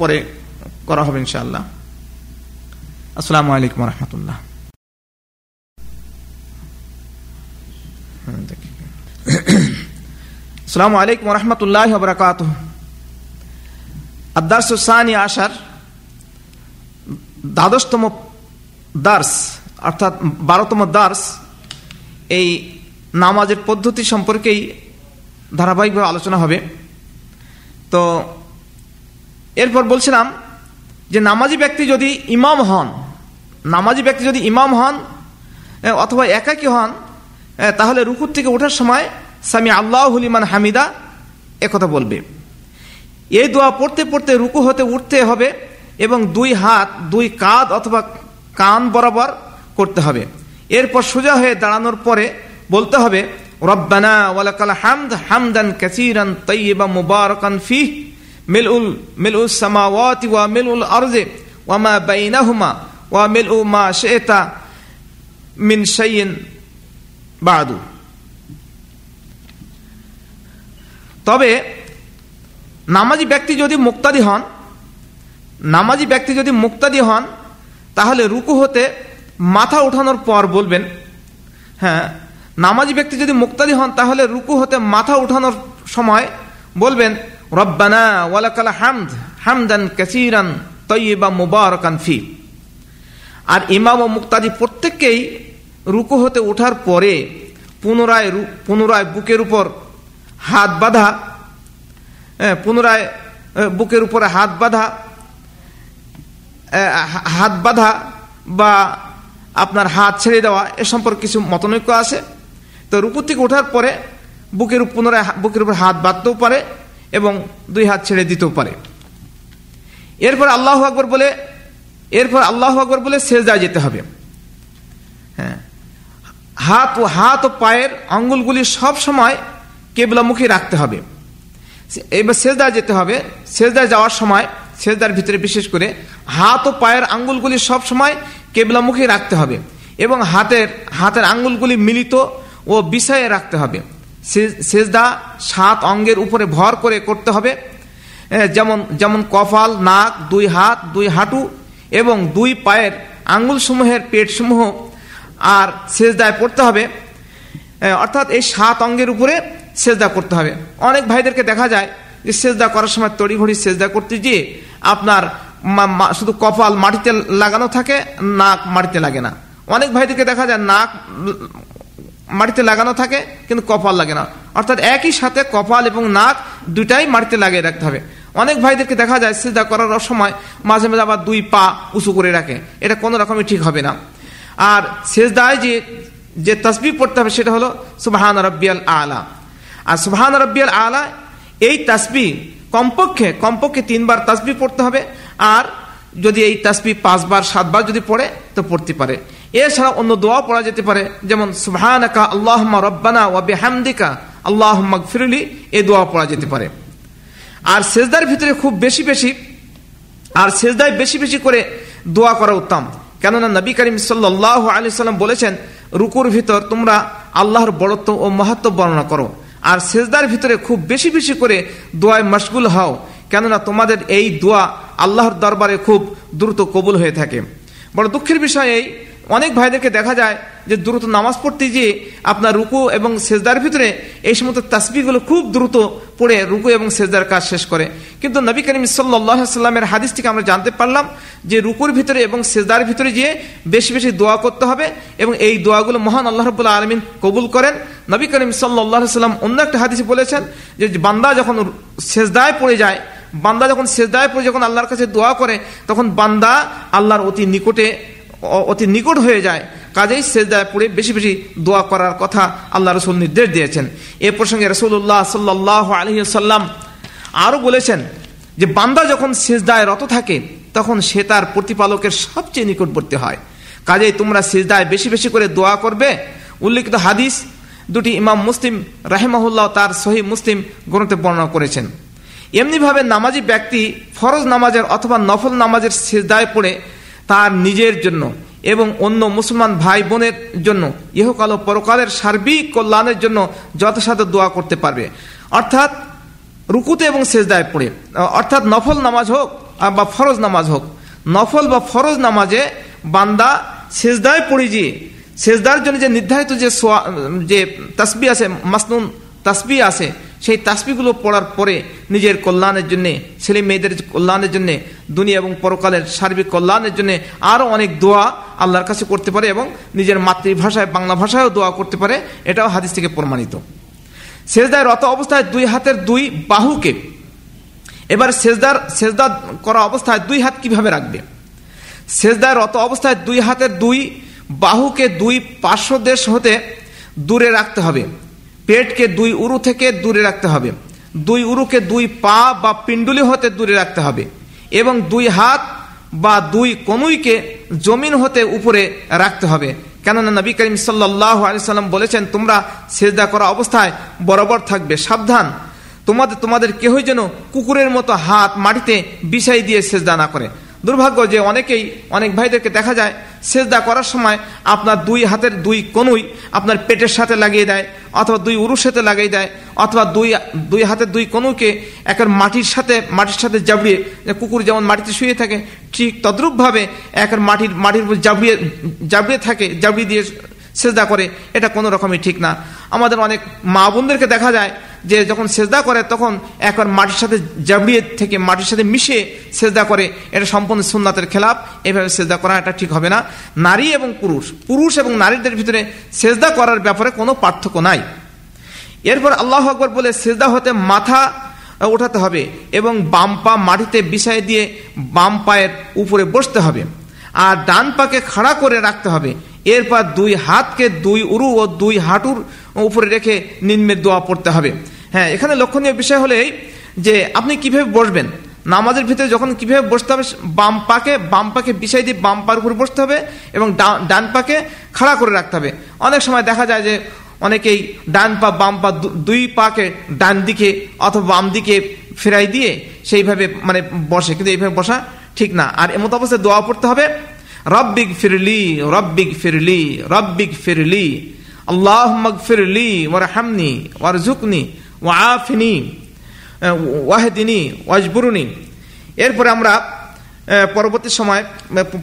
পরে করা হবে ইনশাআল্লাহ। আসসালামু আলাইকুম রহমতুল্লাহ আলাইকুম রহমতুল্লাহ বরকাত আদার্সানি আসার দ্বাদশতম দার্স, অর্থাৎ বারোতম দার্স, এই নামাজের পদ্ধতি সম্পর্কেই ধারাবাহিকভাবে আলোচনা হবে। তো এরপর বলছিলাম যে নামাজি ব্যক্তি যদি ইমাম হন, নামাজি ব্যক্তি যদি ইমাম হন অথবা একাকি হন তাহলে রুকুর থেকে ওঠার সময় স্বামী আল্লাহ হুলিমান হামিদা একথা বলবে। এই দোয়া পড়তে পড়তে রুকু হতে উঠতে হবে এবং দুই হাত, দুই কাঁধ অথবা কান বরাবর করতে হবে। এরপর সোজা হয়ে দাঁড়ানোর পরে বলতে হবে, রব্বানা ওয়ালাকাল হামদ হামদান কাসীরান তাইয়্যিবা মুবারাকান ফিহ। মিলউল মিলউল সামাওয়াতি ওয়া মিলউল আরজি ওয়া মা বাইনাহুমা ওয়া মিলউ মা শি'তা মিন শাইইন বাদু। তবে নামাজি ব্যক্তি যদি মুক্তাদি হন, নামাজি ব্যক্তি যদি মুক্তাদি হন, তাহলে রুকু হতে মাথা উঠানোর পর বলবেন হ্যাঁ নামাজি ব্যক্তি যদি মুক্তাদি হন, তাহলে রুকু হতে মাথা উঠানোর সময় বলবেন রব্বানা ওয়ালাকাল হামদ, হামদান কাসিরান তৈবা মুবারকান ফি। আর ইমাম ও মুক্তাদি প্রত্যেককেই রুকু হতে ওঠার পরে পুনরায় পুনরায় বুকের উপর হাত বাঁধা পুনরায় বুকের উপরে হাত বাঁধা হাত বাঁধা বা আপনার হাত ছেড়ে দেওয়া এ সম্পর্কে কিছু মতনৈক্য আছে। তো রুকু থেকে ওঠার পরে বুকের পুনরায় বুকের উপর হাত বাঁধতেও পারে। এবং দুই হাত ছেড়ে দিতেও পারে। এরপর আল্লাহ আকবর বলে, এরপর আল্লাহ আকবর বলে সেজদায় যেতে হবে। হ্যাঁ। হাত ও হাত ও পায়ের আঙ্গুলগুলি সব সময় কেবলামুখী রাখতে হবে। এবার সেজদায় যেতে হবে। সেজদায় যাওয়ার সময়, সেজদার ভিতরে বিশেষ করে হাত ও পায়ের আঙ্গুলগুলি সব সময় কেবলামুখী রাখতে হবে এবং হাতের হাতের আঙ্গুলগুলি মিলিত ও বিষয়ে রাখতে হবে। সেজদা সাত অঙ্গের উপরে ভর করে করতে হবে। যেমন যেমন কপাল, নাক, দুই হাত, দুই হাঁটু এবং দুই পায়ের আঙ্গুলসমূহের পেটসমূহ আর সেজদায় পড়তে হবে। অর্থাৎ এই সাত অঙ্গের উপরে সেজদা করতে হবে। অনেক ভাইদেরকে দেখা যায় যে সেজদা করার সময় তড়িঘড়ি সেজদা করতে গিয়ে আপনার শুধু কপাল মাটিতে লাগানো থাকে, নাক মাটিতে লাগে না। অনেক ভাইদেরকে দেখা যায় নাক মাটিতে লাগানো থাকে, কিন্তু কপাল লাগে না। অর্থাৎ একই সাথে কপাল এবং নাক দুটাই মাটিতে লাগিয়ে রাখতে হবে। অনেক ভাইদেরকে দেখা যায়, সেজদা করার সময় মাঝে মাঝে আবার দুই পা উঁচু করে রাখে। এটা কোনো রকমই ঠিক হবে না। আর সেজদায় যে যে তসবি পড়তে হবে সেটা হলো সুবাহান রব্বিয়াল আলা। আর সুবাহান রব্বিয়াল আলা, এই তাসবি কমপক্ষে কমপক্ষে তিনবার তাসবি পড়তে হবে। আর যদি এই তাসবি পাঁচবার, সাতবার যদি পড়ে, তো পড়তে পারে। এছাড়া অন্য দোয়া পড়া যেতে পারে, যেমন, সুবহানাকা আল্লাহ রব্বানা ও বেহামদিকা আল্লাহ ফিরুলি এ দোয়া পড়া যেতে পারে। আর সেজদার ভিতরে খুব বেশি বেশি, আর সেজদায় বেশি বেশি করে দোয়া করা উত্তম। কেননা নবী করিম সাল্লাহ আলি সাল্লাম বলেছেন, রুকুর ভিতর তোমরা আল্লাহর বড়ত্ব ও মহত্ব বর্ণনা করো। আর সেজদার ভিতরে খুব বেশি বেশি করে দোয়ায় মশগুল হও, কেননা তোমাদের এই দোয়া আল্লাহর দরবারে খুব দ্রুত কবুল হয়ে থাকে। বড় দুঃখের বিষয় এই অনেক ভাইদেরকে দেখা যায় যে দ্রুত নামাজ পড়তে গিয়ে আপনার রুকু এবং সেজদার ভিতরে এই সমস্ত তাসবিগুলো খুব দ্রুত পড়ে রুকু এবং সেজদার কাজ শেষ করে। কিন্তু নবী করিম সাল্লামের হাদিস থেকে আমরা জানতে পারলাম যে রুকুর ভিতরে এবং সেজদার ভিতরে গিয়ে বেশি বেশি দোয়া করতে হবে এবং এই দোয়াগুলো মহান আল্লাহ রবুল্লাহ আলমিন কবুল করেন। নবী করিম সাল্লাহ সাল্লাম অন্য একটা হাদিসে বলেছেন যে বান্দা যখন সেজদায় পড়ে যায়, বান্দা যখন সেজদায় পড়ে যখন আল্লাহর কাছে দোয়া করে, তখন বান্দা আল্লাহর অতি নিকটে অতি নিকট হয়ে যায়। কাজেই সেজদায় পড়ে বেশি বেশি দোয়া করার কথা আল্লাহ রসুল নির্দেশ দিয়েছেন। এ প্রসঙ্গে রসুল্লাহ সাল্লাহ আলহিসাল্লাম আরও বলেছেন যে, বান্দা যখন সেজদায় রত থাকে, তখন সে তার প্রতিপালকের সবচেয়ে নিকটবর্তী হয়। কাজেই তোমরা সেজদায় বেশি বেশি করে দোয়া করবে। উল্লিখিত হাদিস দুটি ইমাম মুসলিম রাহেমাহুল্লাহ তার সহি মুসলিম গ্রন্থে বর্ণনা করেছেন। এমনিভাবে নামাজি ব্যক্তি ফরজ নামাজের অথবা নফল নামাজের সেজদায় পড়ে তার নিজের জন্য এবং অন্য মুসলমান ভাই বোনের জন্য, ইহকাল ও পরকালের সার্বিক কল্যাণের জন্য যথাসাধ্য দোয়া করতে পারবে। অর্থাৎ রুকুতে এবং সেজদায় পড়ে। অর্থাৎ নফল নামাজ হোক বা ফরজ নামাজ হোক, নফল বা ফরজ নামাজে বান্দা সেজদায় পড়ে যে, সেজদার জন্য যে নির্ধারিত যে যে তাসবি আছে, মাসনুন তাসবি আছে সেই তাসবিগুলো পড়ার পরে নিজের কল্যাণের জন্য, ছেলে মেয়েদের কল্যাণের জন্য, দুনিয়া এবং পরকালের সার্বিক কল্যাণের জন্য আরও অনেক দোয়া আল্লাহর কাছে করতে পারে এবং নিজের মাতৃভাষায়, বাংলা ভাষায়ও দোয়া করতে পারে। এটাও হাদিস থেকে প্রমাণিত। সেজদায় রত অবস্থায় দুই হাতের দুই বাহুকে, এবার সেজদার, সেজদা করা অবস্থায় দুই হাত কীভাবে রাখবে? সেজদায় রত অবস্থায় দুই হাতের দুই বাহুকে দুই পার্শ্ব দেশ হতে দূরে রাখতে হবে। পেটকে দুই উরু থেকে দূরে রাখতে হবে। দুই উরুকে দুই পা বা পিণ্ডুলি হতে দূরে রাখতে হবে এবং দুই হাত বা দুই কনুইকে জমিন হতে উপরে রাখতে হবে। কেননা নবী করিম সাল্লাহ আলি সাল্লাম বলেছেন, তোমরা সেজদা করা অবস্থায় বরাবর থাকবে, সাবধান। তোমাদের তোমাদের কেহই যেন কুকুরের মতো হাত মাটিতে বিষাই দিয়ে সেজদা না করে। দুর্ভাগ্য যে অনেকেই, অনেক ভাইদেরকে দেখা যায় সেজদা করার সময় আপনার দুই হাতের দুই কনুই আপনার পেটের সাথে লাগিয়ে দেয়, অথবা দুই উরুর সাথে লাগিয়ে দেয়, অথবা দুই দুই হাতের দুই কনুকে একের মাটির সাথে মাটির সাথে জাবড়িয়ে কুকুর যেমন মাটিতে শুয়ে থাকে, ঠিক তদ্রুপভাবে একের মাটির মাটির উপর জাবড়িয়ে জাবড়িয়ে থাকে, জাবড়িয়ে দিয়ে সেজদা করে, এটা কোনো রকমই ঠিক না। আমাদের অনেক মা বোনদেরকে দেখা যায় যে যখন সেজদা করে, তখন একবার মাটির সাথে জাবড়িয়ে থেকে মাটির সাথে মিশে সেজদা করে, এটা সম্পূর্ণ সুন্নাতের খেলাপ এভাবে সেজদা করা এটা ঠিক হবে না। নারী এবং পুরুষ পুরুষ এবং নারীদের ভিতরে সেজদা করার ব্যাপারে কোনো পার্থক্য নাই। এরপর আল্লাহ আকবর বলে, সেজদা হতে মাথা ওঠাতে হবে এবং বাম পা মাটিতে বিছাই দিয়ে বাম পায়ের উপরে বসতে হবে। আর ডান পাকে খাড়া করে রাখতে হবে। এরপর দুই হাতকে দুই উরু ও দুই হাঁটুর উপরে রেখে নিম্নের দোয়া পড়তে হবে। হ্যাঁ এখানে লক্ষণীয় বিষয় হলে যে আপনি কীভাবে বসবেন? নামাজের ভিতরে যখন কীভাবে বসতে হবে, বাম পাকে বাম পাকে বিষয় দিয়ে বাম পার উপরে বসতে হবে এবং ডান পাকে খাড়া করে রাখতে হবে। অনেক সময় দেখা যায় যে অনেকেই ডান পা, বাম পা দুই পাকে ডান দিকে অথবা বাম দিকে ফেরাই দিয়ে সেইভাবে মানে বসে, কিন্তু এইভাবে বসা ঠিক না। আর এমত অবস্থায় দোয়া পড়তে হবে। রব্বিক ফিরলি রব্বিক ফিরলি রব্বিক ফিরলি। আল্লাহ মগফিরলি ওর হামনি ওর ঝুকনি ও আফিনি ওয়াহেদিনী, ওয়াজবুরুনি। এরপরে আমরা পরবর্তী সময়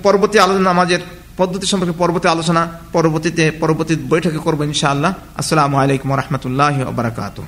পরবর্তী আলোচনা আমাদের পদ্ধতি সম্পর্কে পরবর্তী আলোচনা, পরবর্তীতে, পরবর্তী বৈঠকে করব ইনশাআল্লাহ। আসসালামু আলাইকুম রহমতুল্লাহ বারকাতুহ।